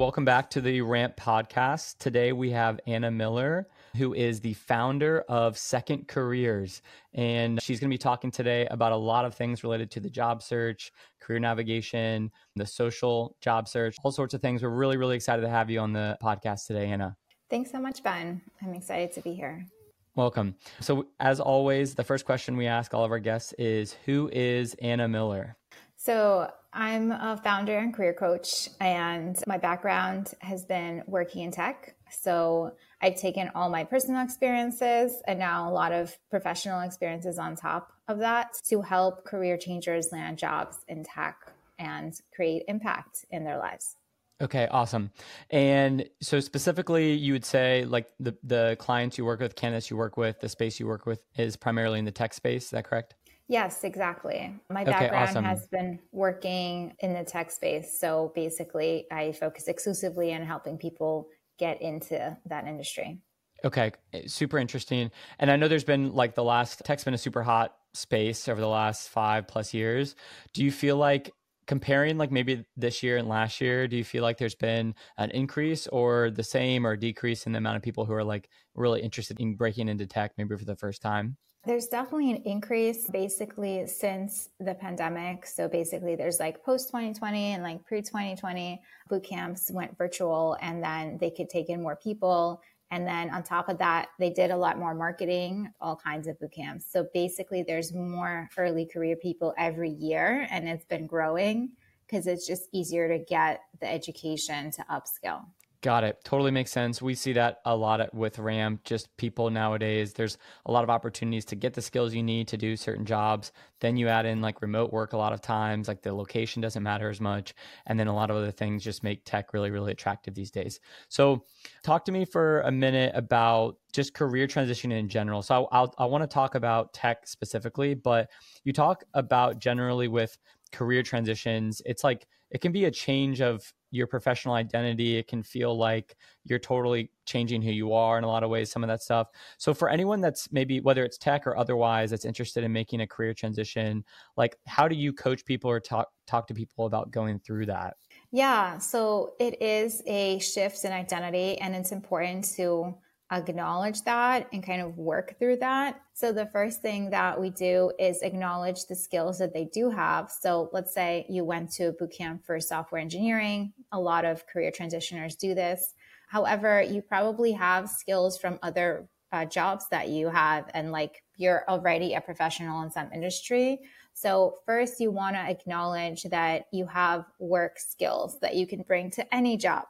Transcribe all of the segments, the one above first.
Welcome back to the Ramped podcast. Today we have Anna Miller, who is the founder of Second Careers. And she's going to be talking today about a lot of things related to the job search, career navigation, the social job search, all sorts of things. We're really, really excited to have you on the podcast today, Anna. Thanks so much, Ben. I'm excited to be here. Welcome. So, as always, the first question we ask all of our guests is Who is Anna Miller? So, I'm a founder and career coach, and my background has been working in tech. So, I've taken all my personal experiences and now a lot of professional experiences on top of that to help career changers land jobs in tech and create impact in their lives. Okay, awesome. And so specifically you would say like the the clients you work with, candidates you work with, the space you work with is primarily in the tech space, is that correct? Yes, exactly. My okay, background awesome. has been working in the tech space. So basically, I focus exclusively on helping people get into that industry. Okay, eh, super interesting. And I know there's been like the last tech's been a super hot space over the last five plus years. Do you feel like comparing like maybe this year and last year, do you feel like there's been an increase or the same or decrease in the amount of people who are like really interested in breaking into tech maybe for the first time? There's definitely an increase basically since the pandemic. So basically, there's like post 2020 and like pre 2020 boot camps went virtual, and then they could take in more people. And then on top of that, they did a lot more marketing, all kinds of boot camps. So basically, there's more early career people every year, and it's been growing because it's just easier to get the education to upskill. Got it. Totally makes sense. We see that a lot with Ramped, Just people nowadays, there's a lot of opportunities to get the skills you need to do certain jobs. Then you add in like remote work a lot of times, like the location doesn't matter as much. And then a lot of other things just make tech really, really attractive these days. So, talk to me for a minute about just career transition in general. So, I'll, I want to talk about tech specifically, but you talk about generally with career transitions, it's like it can be a change of your professional identity. It can feel like you're totally changing who you are in a lot of ways, some of that stuff. So, for anyone that's maybe, whether it's tech or otherwise, that's interested in making a career transition, like how do you coach people or talk, talk to people about going through that? Yeah, so it is a shift in identity, and it's important to acknowledge that and kind of work through that. So the first thing that we do is acknowledge the skills that they do have. So let's say you went to a bootcamp for software engineering. A lot of career transitioners do this. However, you probably have skills from other uh, jobs that you have and like you're already a professional in some industry. So first you want to acknowledge that you have work skills that you can bring to any job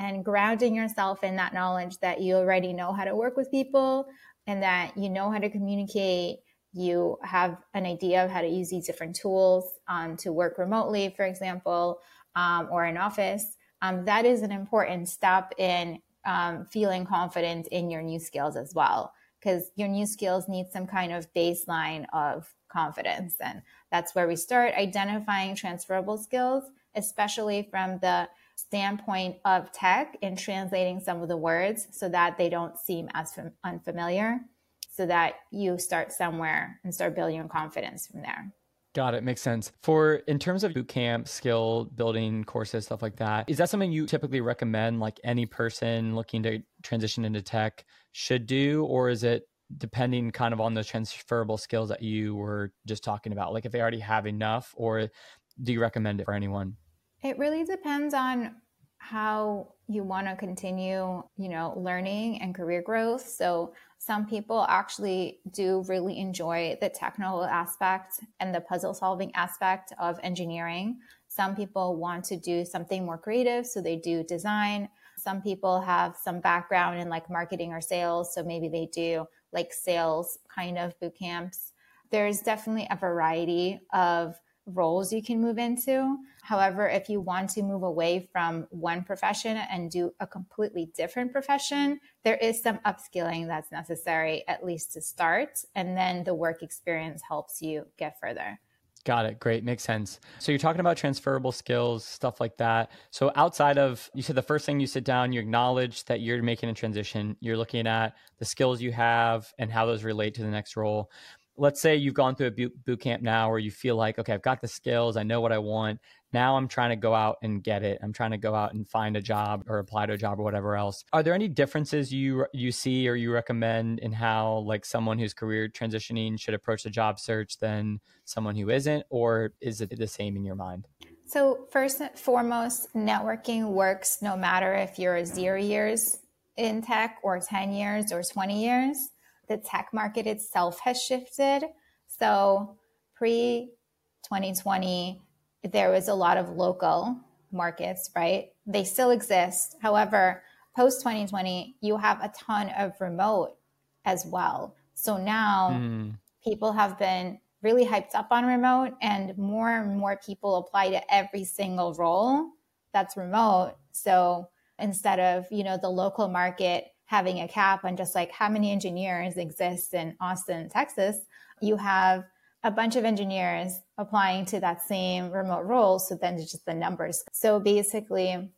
and grounding yourself in that knowledge that you already know how to work with people and that you know how to communicate. You have an idea of how to use these different tools um, to work remotely for example um, or in office. Um, that is an important step in um, feeling confident in your new skills as well because your new skills need some kind of baseline of confidence and that's where we start identifying transferable skills especially from the standpoint of tech and translating some of the words so that they don't seem as fam- unfamiliar so that you start somewhere and start building your confidence from there. Got it. Makes sense. For in terms of bootcamp, skill building courses, stuff like that, is that something you typically recommend like any person looking to transition into tech should do? Or is it depending kind of on those transferable skills that you were just talking about? Like if they already have enough, or do you recommend it for anyone? It really depends on how you want to continue, you know, learning and career growth. So some people actually do really enjoy the technical aspect and the puzzle solving aspect of engineering. Some people want to do something more creative, so they do design. Some people have some background in like marketing or sales, so maybe they do like sales kind of boot camps. There's definitely a variety of roles you can move into. However, if you want to move away from one profession and do a completely different profession, there is some upskilling that's necessary, at least to start. And then the work experience helps you get further. Got it. Great. Makes sense. So you're talking about transferable skills, stuff like that. So outside of, you said the first thing you sit down, you acknowledge that you're making a transition. You're looking at the skills you have and how those relate to the next role let's say you've gone through a boot camp now where you feel like, okay, I've got the skills, I know what I want. Now I'm trying to go out and get it. I'm trying to go out and find a job or apply to a job or whatever else. Are there any differences you you see or you recommend in how like someone who's career transitioning should approach the job search than someone who isn't or is it the same in your mind? So, first and foremost, networking works no matter if you're zero years in tech or 10 years or 20 years. The tech market itself has shifted. So, pre 2020, there was a lot of local markets, right? They still exist. However, post 2020, you have a ton of remote as well. So now mm. people have been really hyped up on remote and more and more people apply to every single role that's remote so instead of you know the local market having a cap on just like how many engineers exist in austin texas you have a bunch of engineers applying to that same remote role. So then it's just the numbers. So basically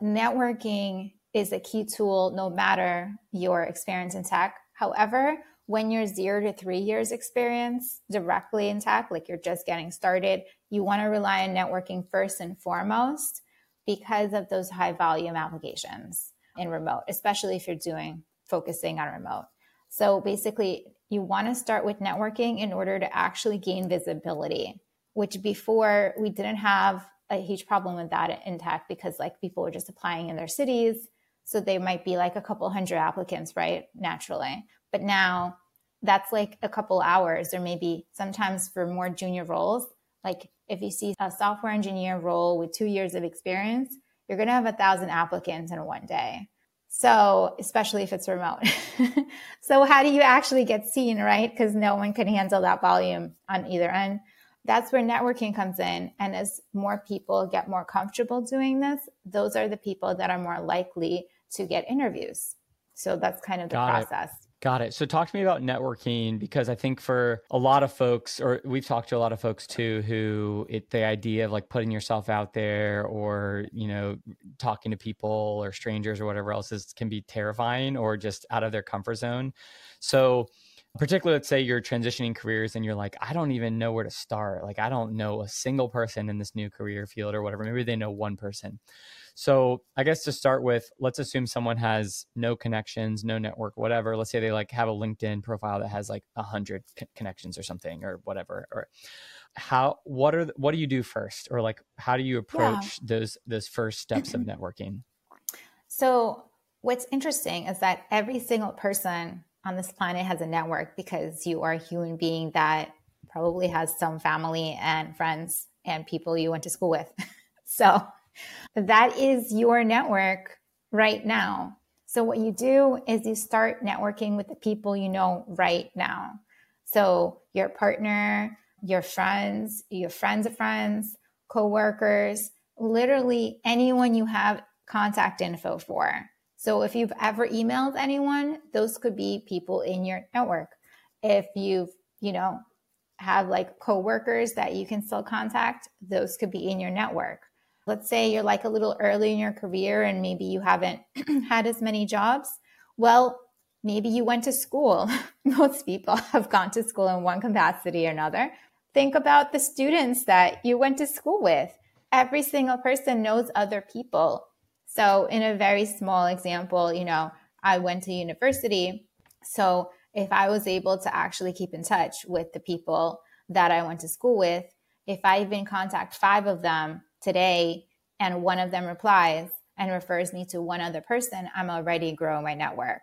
networking is a key tool no matter your experience in tech. However when you're zero to three years experience directly in tech, like you're just getting started, you want to rely on networking first and foremost because of those high volume applications in remote, especially if you're doing focusing on remote. So basically, you want to start with networking in order to actually gain visibility, which before we didn't have a huge problem with that in tech because like people were just applying in their cities. So they might be like a couple hundred applicants, right? Naturally. But now that's like a couple hours, or maybe sometimes for more junior roles. Like if you see a software engineer role with two years of experience, you're going to have a thousand applicants in one day. So, especially if it's remote. so, how do you actually get seen, right? Because no one can handle that volume on either end. That's where networking comes in. And as more people get more comfortable doing this, those are the people that are more likely to get interviews. So, that's kind of the Got process. It. Got it. So talk to me about networking because I think for a lot of folks, or we've talked to a lot of folks too, who it, the idea of like putting yourself out there or, you know, talking to people or strangers or whatever else is can be terrifying or just out of their comfort zone. So particularly let's say you're transitioning careers and you're like, I don't even know where to start. Like I don't know a single person in this new career field or whatever. Maybe they know one person. So I guess to start with, let's assume someone has no connections, no network, whatever. Let's say they like have a LinkedIn profile that has like a hundred connections or something or whatever. Or how what are the, what do you do first, or like how do you approach yeah. those those first steps of networking? So what's interesting is that every single person on this planet has a network because you are a human being that probably has some family and friends and people you went to school with. so that is your network right now. So, what you do is you start networking with the people you know right now. So, your partner, your friends, your friends of friends, coworkers, literally anyone you have contact info for. So, if you've ever emailed anyone, those could be people in your network. If you've, you know, have like coworkers that you can still contact, those could be in your network. Let's say you're like a little early in your career and maybe you haven't had as many jobs. Well, maybe you went to school. Most people have gone to school in one capacity or another. Think about the students that you went to school with. Every single person knows other people. So, in a very small example, you know, I went to university. So, if I was able to actually keep in touch with the people that I went to school with, if I even contact five of them today and one of them replies and refers me to one other person, I'm already growing my network.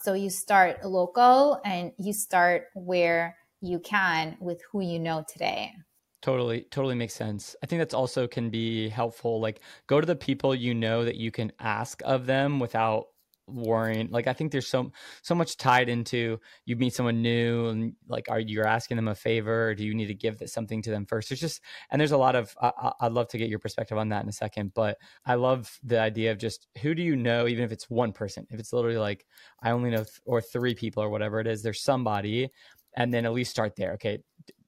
So you start local and you start where you can with who you know today. Totally, totally makes sense. I think that's also can be helpful. Like, go to the people you know that you can ask of them without worrying like i think there's so so much tied into you meet someone new and like are you asking them a favor or do you need to give something to them first? There's just and there's a lot of I, i'd love to get your perspective on that in a second but i love the idea of just who do you know even if it's one person? If it's literally like i only know th- or three people or whatever it is there's somebody and then at least start there okay?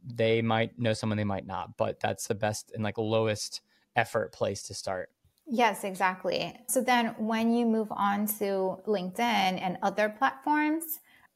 They might know someone they might not but that's the best and like lowest effort place to start Yes, exactly. So then when you move on to LinkedIn and other platforms,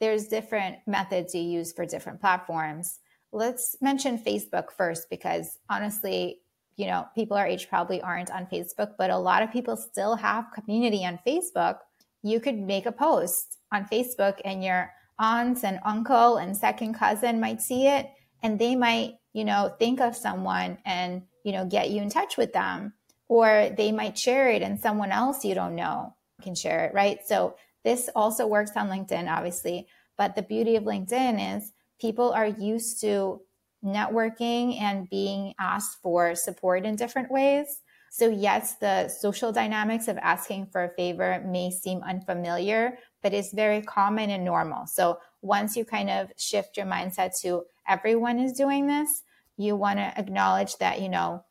there's different methods you use for different platforms. Let's mention Facebook first because honestly, you know, people our age probably aren't on Facebook, but a lot of people still have community on Facebook. You could make a post on Facebook and your aunts and uncle and second cousin might see it and they might, you know, think of someone and, you know, get you in touch with them. Or they might share it and someone else you don't know can share it, right? So this also works on LinkedIn, obviously. But the beauty of LinkedIn is people are used to networking and being asked for support in different ways. So, yes, the social dynamics of asking for a favor may seem unfamiliar, but it's very common and normal. So, once you kind of shift your mindset to everyone is doing this, you want to acknowledge that, you know,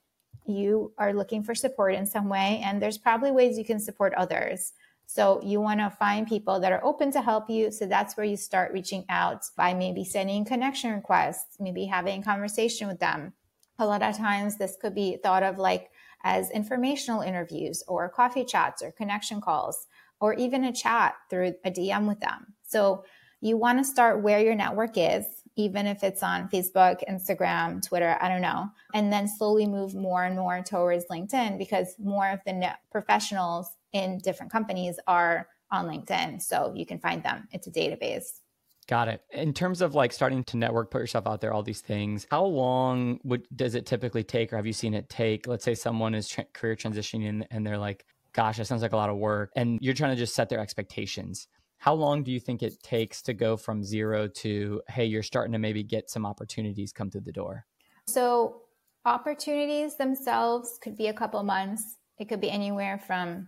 you are looking for support in some way, and there's probably ways you can support others. So you want to find people that are open to help you. So that's where you start reaching out by maybe sending connection requests, maybe having a conversation with them. A lot of times this could be thought of like as informational interviews or coffee chats or connection calls or even a chat through a DM with them. So you want to start where your network is, even if it's on Facebook, Instagram, Twitter, I don't know, and then slowly move more and more towards LinkedIn because more of the professionals in different companies are on LinkedIn. So you can find them. It's a database. Got it. In terms of like starting to network, put yourself out there, all these things, how long would does it typically take, or have you seen it take? Let's say someone is tra- career transitioning and they're like, "Gosh, that sounds like a lot of work," and you're trying to just set their expectations. How long do you think it takes to go from zero to, hey, you're starting to maybe get some opportunities come through the door? So opportunities themselves could be a couple months. It could be anywhere from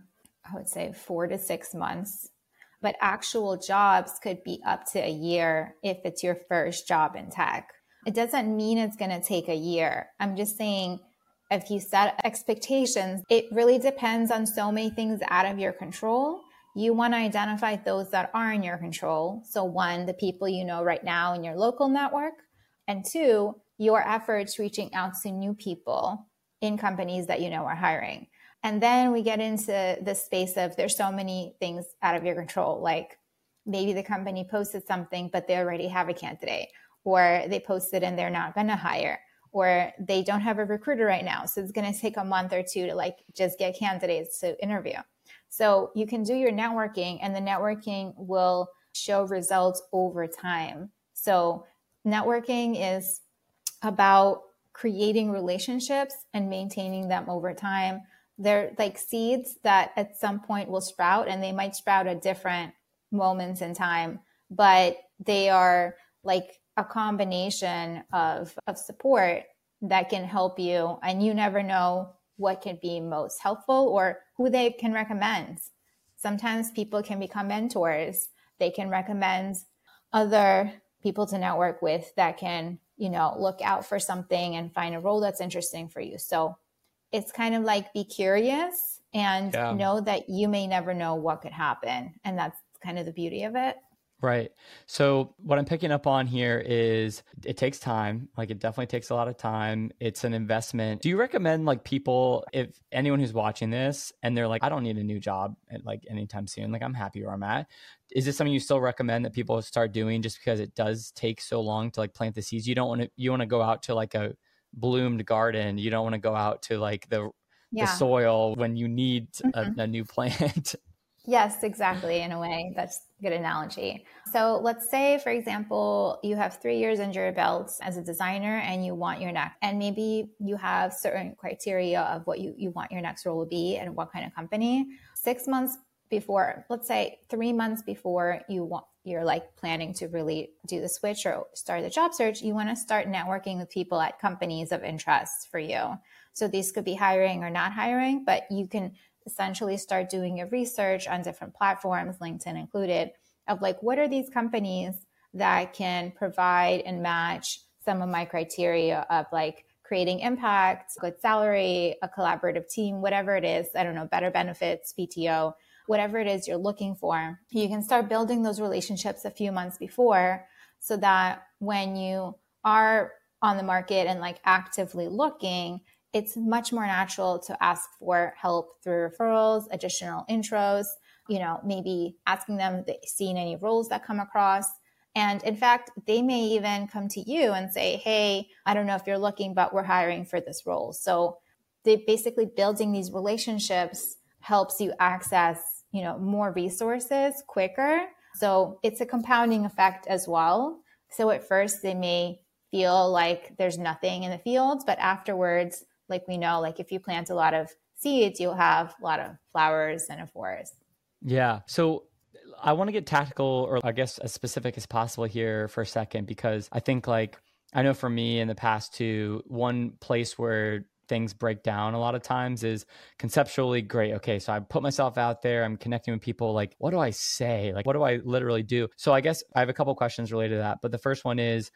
I would say four to six months. But actual jobs could be up to a year if it's your first job in tech. It doesn't mean it's going to take a year. I'm just saying if you set expectations, it really depends on so many things out of your control. You want to identify those that are in your control. So, one, the people you know right now in your local network, and two, your efforts reaching out to new people in companies that you know are hiring. And then we get into the space of there's so many things out of your control, like maybe the company posted something, but they already have a candidate, or they posted and they're not going to hire, or they don't have a recruiter right now. So it's going to take a month or two to like just get candidates to interview. So you can do your networking, and the networking will show results over time. So networking is about creating relationships and maintaining them over time they're like seeds that at some point will sprout and they might sprout at different moments in time but they are like a combination of of support that can help you and you never know what can be most helpful or who they can recommend sometimes people can become mentors they can recommend other people to network with that can you know look out for something and find a role that's interesting for you so it's kind of like be curious and yeah. know that you may never know what could happen. And that's kind of the beauty of it. Right. So what I'm picking up on here is it takes time. Like it definitely takes a lot of time. It's an investment. Do you recommend like people if anyone who's watching this and they're like I don't need a new job at like anytime soon, like I'm happy where I'm at. Is this something you still recommend that people start doing just because it does take so long to like plant the seeds? You don't want to you want to go out to like a bloomed garden. You don't want to go out to like the yeah. the soil when you need mm-hmm. a, a new plant. Yes, exactly. In a way, that's a good analogy. So let's say, for example, you have three years under your belt as a designer and you want your next, and maybe you have certain criteria of what you, you want your next role to be and what kind of company. Six months before, let's say three months before you want, you're like planning to really do the switch or start the job search, you want to start networking with people at companies of interest for you. So these could be hiring or not hiring, but you can essentially start doing your research on different platforms, LinkedIn included, of like what are these companies that can provide and match some of my criteria of like creating impact, good salary, a collaborative team, whatever it is, I don't know, better benefits, PTO whatever it is you're looking for, you can start building those relationships a few months before so that when you are on the market and like actively looking, it's much more natural to ask for help through referrals, additional intros, you know, maybe asking them if they've seen any roles that come across. And in fact, they may even come to you and say, Hey, I don't know if you're looking, but we're hiring for this role. So they basically building these relationships helps you access, you know, more resources quicker. So it's a compounding effect as well. So at first they may feel like there's nothing in the fields, but afterwards, like we know, like if you plant a lot of seeds, you'll have a lot of flowers and a forest. Yeah. So I want to get tactical or I guess as specific as possible here for a second because I think like I know for me in the past too, one place where things break down a lot of times is conceptually great. Okay, so I put myself out there, I'm connecting with people. Like, what do I say? Like, what do I literally do? So I guess I have a couple questions related to that. But the first one is,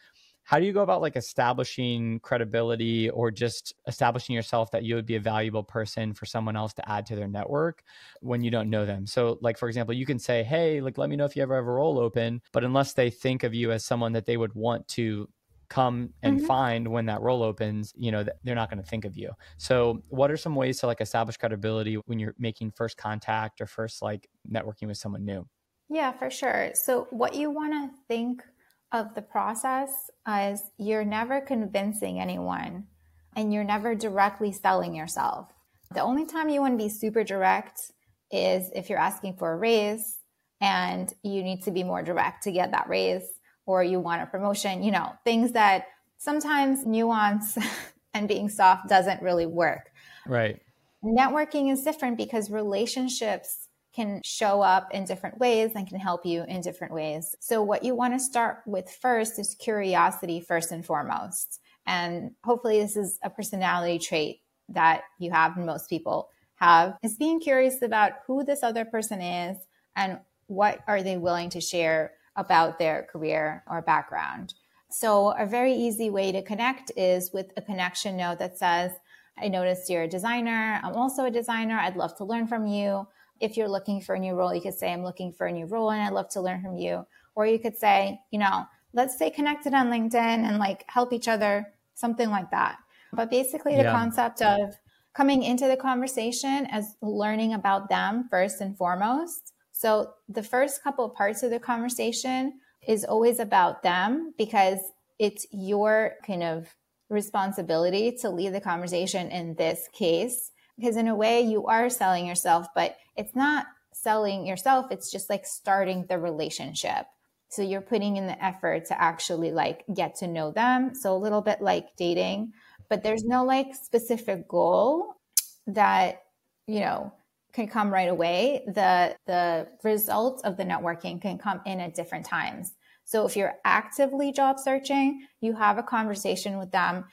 how do you go about like establishing credibility or just establishing yourself that you would be a valuable person for someone else to add to their network when you don't know them? So like for example you can say hey like let me know if you ever have a role open but unless they think of you as someone that they would want to come and mm-hmm. find when that role opens you know they're not going to think of you. So what are some ways to like establish credibility when you're making first contact or first like networking with someone new? Yeah for sure. So what you want to think of the process is you're never convincing anyone and you're never directly selling yourself. The only time you want to be super direct is if you're asking for a raise and you need to be more direct to get that raise or you want a promotion, you know, things that sometimes nuance and being soft doesn't really work. Right. Networking is different because relationships can show up in different ways and can help you in different ways. So, what you want to start with first is curiosity, first and foremost. And hopefully, this is a personality trait that you have and most people have is being curious about who this other person is and what are they willing to share about their career or background. So, a very easy way to connect is with a connection note that says, I noticed you're a designer. I'm also a designer. I'd love to learn from you if you're looking for a new role, you could say, I'm looking for a new role and I'd love to learn from you. Or you could say, you know, let's stay connected on LinkedIn and like help each other, something like that. But basically, the yeah. concept of coming into the conversation as learning about them first and foremost. So the first couple of parts of the conversation is always about them because it's your kind of responsibility to lead the conversation in this case because in a way you are selling yourself but it's not selling yourself it's just like starting the relationship. So you're putting in the effort to actually like get to know them. So a little bit like dating but there's no like specific goal that you know can come right away. The the results of the networking can come in at different times. So if you're actively job searching you have a conversation with them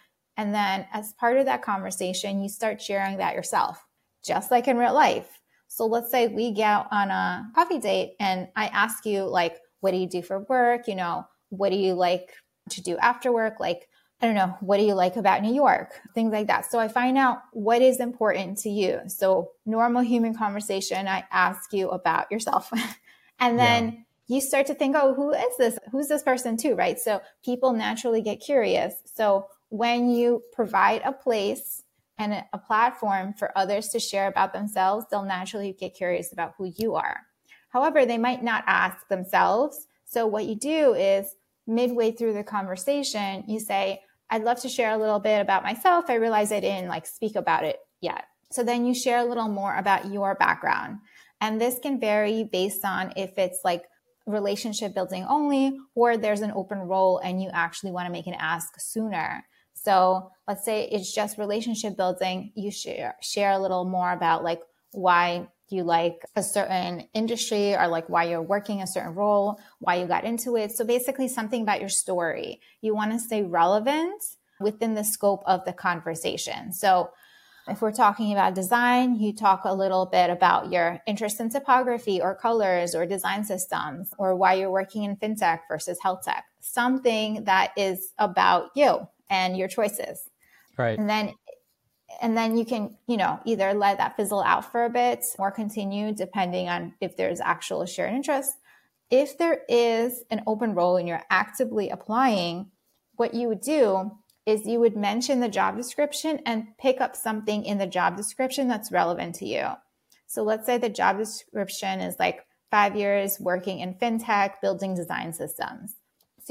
and then as part of that conversation, you start sharing that yourself, just like in real life. So let's say we get on a coffee date and I ask you, like, what do you do for work? You know, what do you like to do after work? Like, I don't know, what do you like about New York? Things like that. So I find out what is important to you. So, normal human conversation, I ask you about yourself. and then yeah. you start to think, oh, who is this? Who's this person too? Right. So people naturally get curious. So when you provide a place and a platform for others to share about themselves, they'll naturally get curious about who you are. However, they might not ask themselves. So, what you do is midway through the conversation, you say, I'd love to share a little bit about myself. I realize I didn't like speak about it yet. So then you share a little more about your background. And this can vary based on if it's like relationship building only or there's an open role and you actually want to make an ask sooner. So let's say it's just relationship building. You share share a little more about like why you like a certain industry or like why you're working a certain role, why you got into it. So basically something about your story. You want to stay relevant within the scope of the conversation. So if we're talking about design, you talk a little bit about your interest in typography or colors or design systems or why you're working in fintech versus health tech. Something that is about you and your choices. Right. And then and then you can, you know, either let that fizzle out for a bit or continue depending on if there's actual shared interest. If there is an open role and you're actively applying, what you would do is you would mention the job description and pick up something in the job description that's relevant to you. So let's say the job description is like five years working in fintech, building design systems.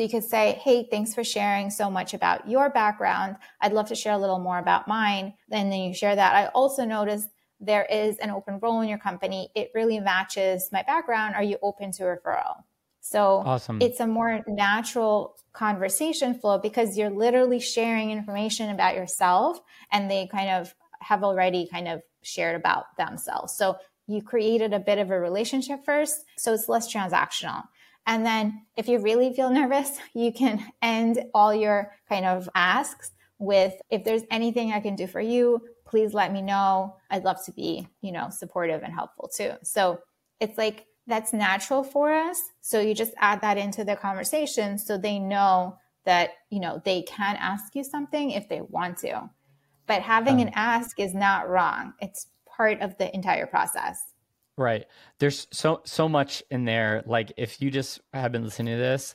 So you could say, Hey, thanks for sharing so much about your background. I'd love to share a little more about mine. And then you share that. I also noticed there is an open role in your company. It really matches my background. Are you open to referral? So awesome. it's a more natural conversation flow because you're literally sharing information about yourself and they kind of have already kind of shared about themselves. So you created a bit of a relationship first. So it's less transactional. And then if you really feel nervous, you can end all your kind of asks with if there's anything I can do for you, please let me know. I'd love to be, you know, supportive and helpful too. So it's like that's natural for us. So you just add that into the conversation so they know that, you know, they can ask you something if they want to. But having um, an ask is not wrong. It's part of the entire process. Right. There's so so much in there. Like if you just have been listening to this,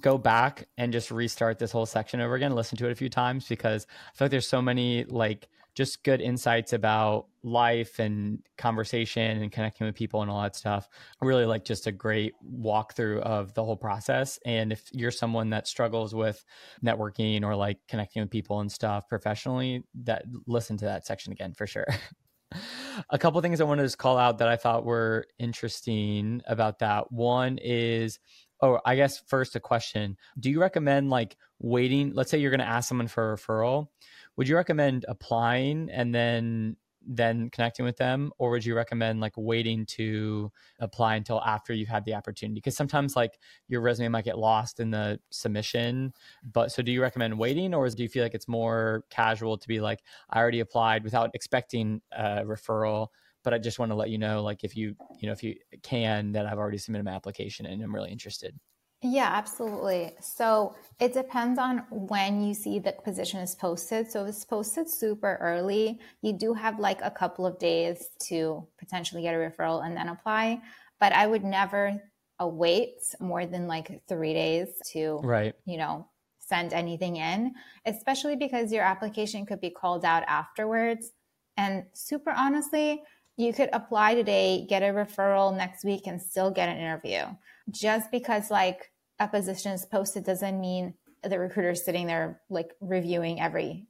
go back and just restart this whole section over again, listen to it a few times because I feel like there's so many like just good insights about life and conversation and connecting with people and all that stuff. Really like just a great walkthrough of the whole process. And if you're someone that struggles with networking or like connecting with people and stuff professionally, that listen to that section again for sure. a couple things I wanted to just call out that I thought were interesting about that. One is Oh, I guess first a question. Do you recommend like waiting? Let's say you're going to ask someone for a referral. Would you recommend applying and then then connecting with them or would you recommend like waiting to apply until after you've had the opportunity because sometimes like your resume might get lost in the submission but so do you recommend waiting or do you feel like it's more casual to be like i already applied without expecting a referral but I just want to let you know, like if you, you know, if you can, that I've already submitted my application and I'm really interested. Yeah, absolutely. So it depends on when you see the position is posted. So if it's posted super early, you do have like a couple of days to potentially get a referral and then apply. But I would never wait more than like three days to, right. you know, send anything in, especially because your application could be called out afterwards. And super honestly, you could apply today, get a referral next week, and still get an interview. Just because like a position is posted doesn't mean the recruiter is sitting there like reviewing every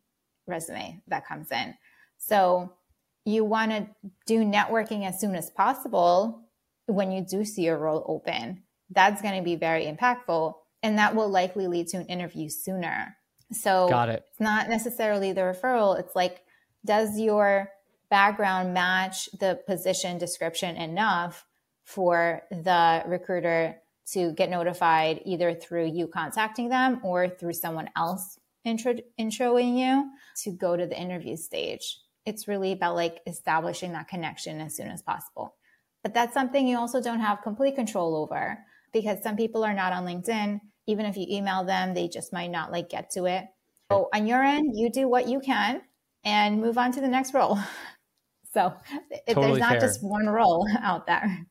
resume that comes in. So you want to do networking as soon as possible when you do see a role open. That's going to be very impactful and that will likely lead to an interview sooner. So Got it. it's not necessarily the referral. It's like, does your background match the position description enough for the recruiter to get notified either through you contacting them or through someone else intro introing you to go to the interview stage. It's really about like establishing that connection as soon as possible. But that's something you also don't have complete control over because some people are not on LinkedIn. Even if you email them, they just might not like get to it. So on your end, you do what you can and move on to the next role. So totally there's not fair. just one role out there.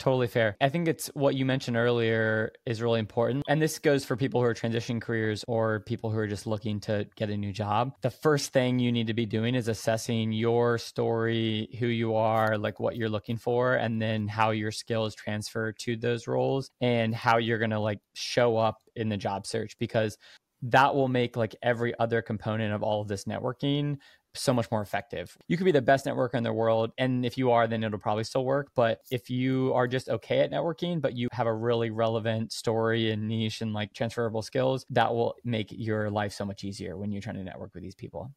Totally fair. I think it's what you mentioned earlier is really important. And this goes for people who are transitioning careers or people who are just looking to get a new job. The first thing you need to be doing is assessing your story, who you are, like what you're looking for, and then how your skills transfer to those roles and how you're going to like show up in the job search because that will make like every other component of all of this networking so much more effective. You could be the best networker in the world. And if you are, then it'll probably still work. But if you are just okay at networking, but you have a really relevant story and niche and like transferable skills, that will make your life so much easier when you're trying to network with these people.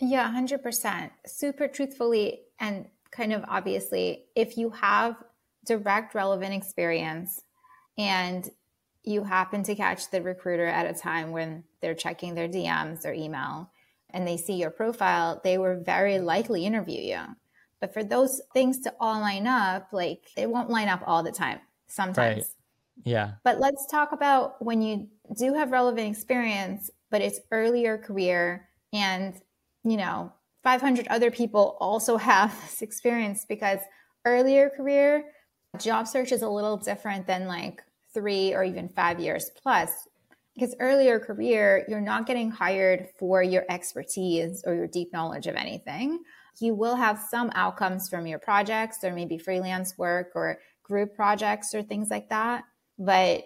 Yeah, 100%. Super truthfully and kind of obviously, if you have direct relevant experience and you happen to catch the recruiter at a time when they're checking their DMs or email, and they see your profile, they will very likely interview you. But for those things to all line up, like they won't line up all the time, sometimes. Right. Yeah. But let's talk about when you do have relevant experience, but it's earlier career and, you know, 500 other people also have this experience because earlier career job search is a little different than like three or even five years plus because earlier career, you're not getting hired for your expertise or your deep knowledge of anything. You will have some outcomes from your projects or maybe freelance work or group projects or things like that. But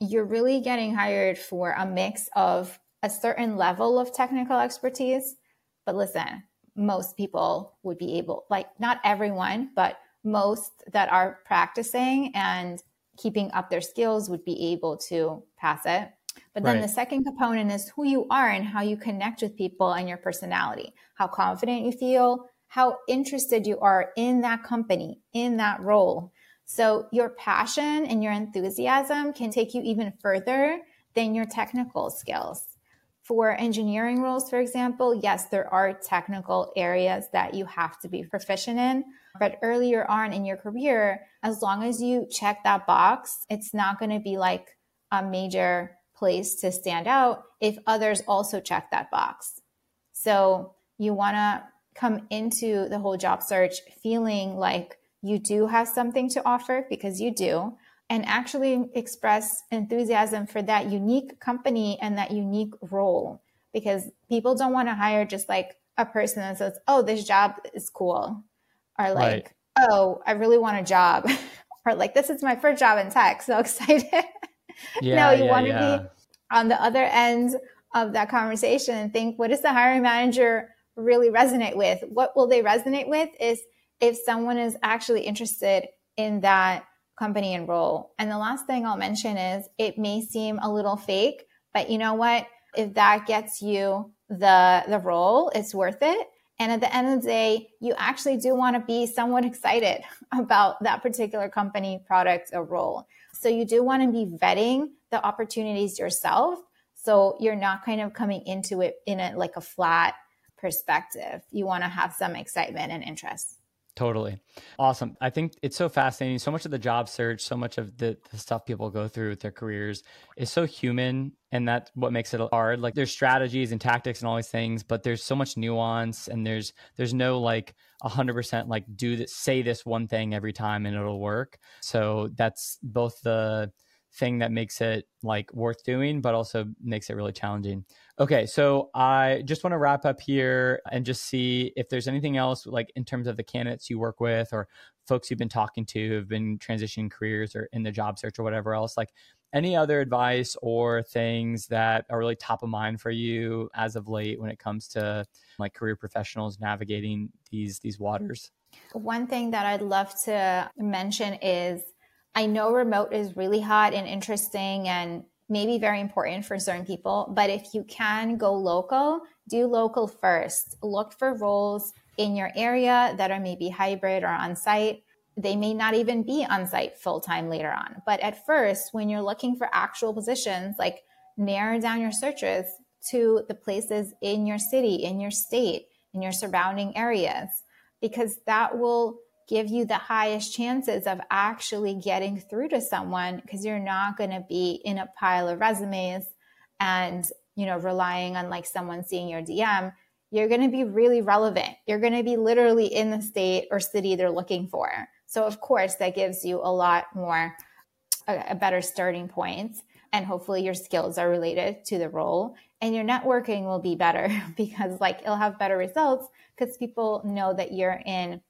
you're really getting hired for a mix of a certain level of technical expertise. But listen, most people would be able, like, not everyone, but most that are practicing and keeping up their skills would be able to pass it. But then right. the second component is who you are and how you connect with people and your personality, how confident you feel, how interested you are in that company, in that role. So your passion and your enthusiasm can take you even further than your technical skills. For engineering roles, for example, yes, there are technical areas that you have to be proficient in. But earlier on in your career, as long as you check that box, it's not going to be like a major place to stand out if others also check that box. So you want to come into the whole job search feeling like you do have something to offer because you do, and actually express enthusiasm for that unique company and that unique role because people don't want to hire just like a person that says, Oh, this job is cool, or like, right. Oh, I really want a job, or like, This is my first job in tech, so excited. Yeah, no, you yeah, want to yeah. be on the other end of that conversation and think, what does the hiring manager really resonate with? What will they resonate with is if someone is actually interested in that company and role. And the last thing I'll mention is it may seem a little fake, but you know what? If that gets you the the role, it's worth it. And at the end of the day, you actually do want to be somewhat excited about that particular company, product, or role. So you do want to be vetting the opportunities yourself. So you're not kind of coming into it in a like a flat perspective. You want to have some excitement and interest. Totally. Awesome. I think it's so fascinating. So much of the job search, so much of the, the stuff people go through with their careers is so human. And that's what makes it hard. Like there's strategies and tactics and all these things, but there's so much nuance and there's there's no like a hundred percent like do this say this one thing every time and it'll work. So that's both the thing that makes it like worth doing, but also makes it really challenging. Okay, so I just want to wrap up here and just see if there's anything else, like in terms of the candidates you work with or folks you've been talking to who've been transitioning careers or in the job search or whatever else, like any other advice or things that are really top of mind for you as of late when it comes to like career professionals navigating these these waters? One thing that I'd love to mention is I know remote is really hot and interesting and may be very important for certain people, but if you can go local, do local first. Look for roles in your area that are maybe hybrid or on site. They may not even be on site full time later on. But at first, when you're looking for actual positions, like narrow down your searches to the places in your city, in your state, in your surrounding areas, because that will give you the highest chances of actually getting through to someone because you're not going to be in a pile of resumes and you know relying on like someone seeing your dm you're going to be really relevant. You're going to be literally in the state or city they're looking for. So of course that gives you a lot more a, a better starting point and hopefully your skills are related to the role and your networking will be better because like it'll have better results because people know that you're in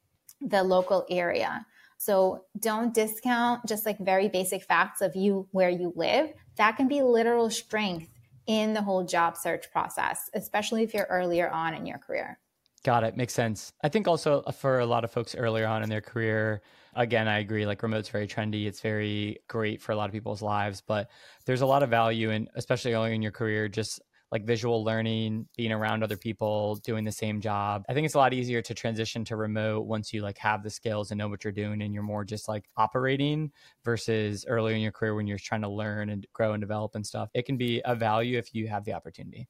the local area. So don't discount just like very basic facts of you where you live. That can be literal strength in the whole job search process, especially if you're earlier on in your career. Got it. Makes sense. I think also for a lot of folks earlier on in their career, again, I agree. Like remote's very trendy. It's very great for a lot of people's lives, but there's a lot of value in, especially early in your career, just like visual learning, being around other people, doing the same job. I think it's a lot easier to transition to remote once you like have the skills and know what you're doing and you're more just like operating versus earlier in your career when you're trying to learn and grow and develop and stuff. It can be a value if you have the opportunity.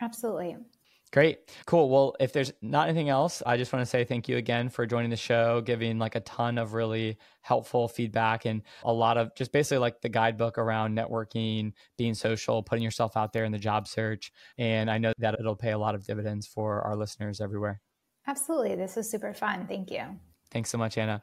Absolutely. Great. Cool. Well, if there's not anything else, I just want to say thank you again for joining the show, giving like a ton of really helpful feedback and a lot of just basically like the guidebook around networking, being social, putting yourself out there in the job search. And I know that it'll pay a lot of dividends for our listeners everywhere. Absolutely. This was super fun. Thank you. Thanks so much, Anna.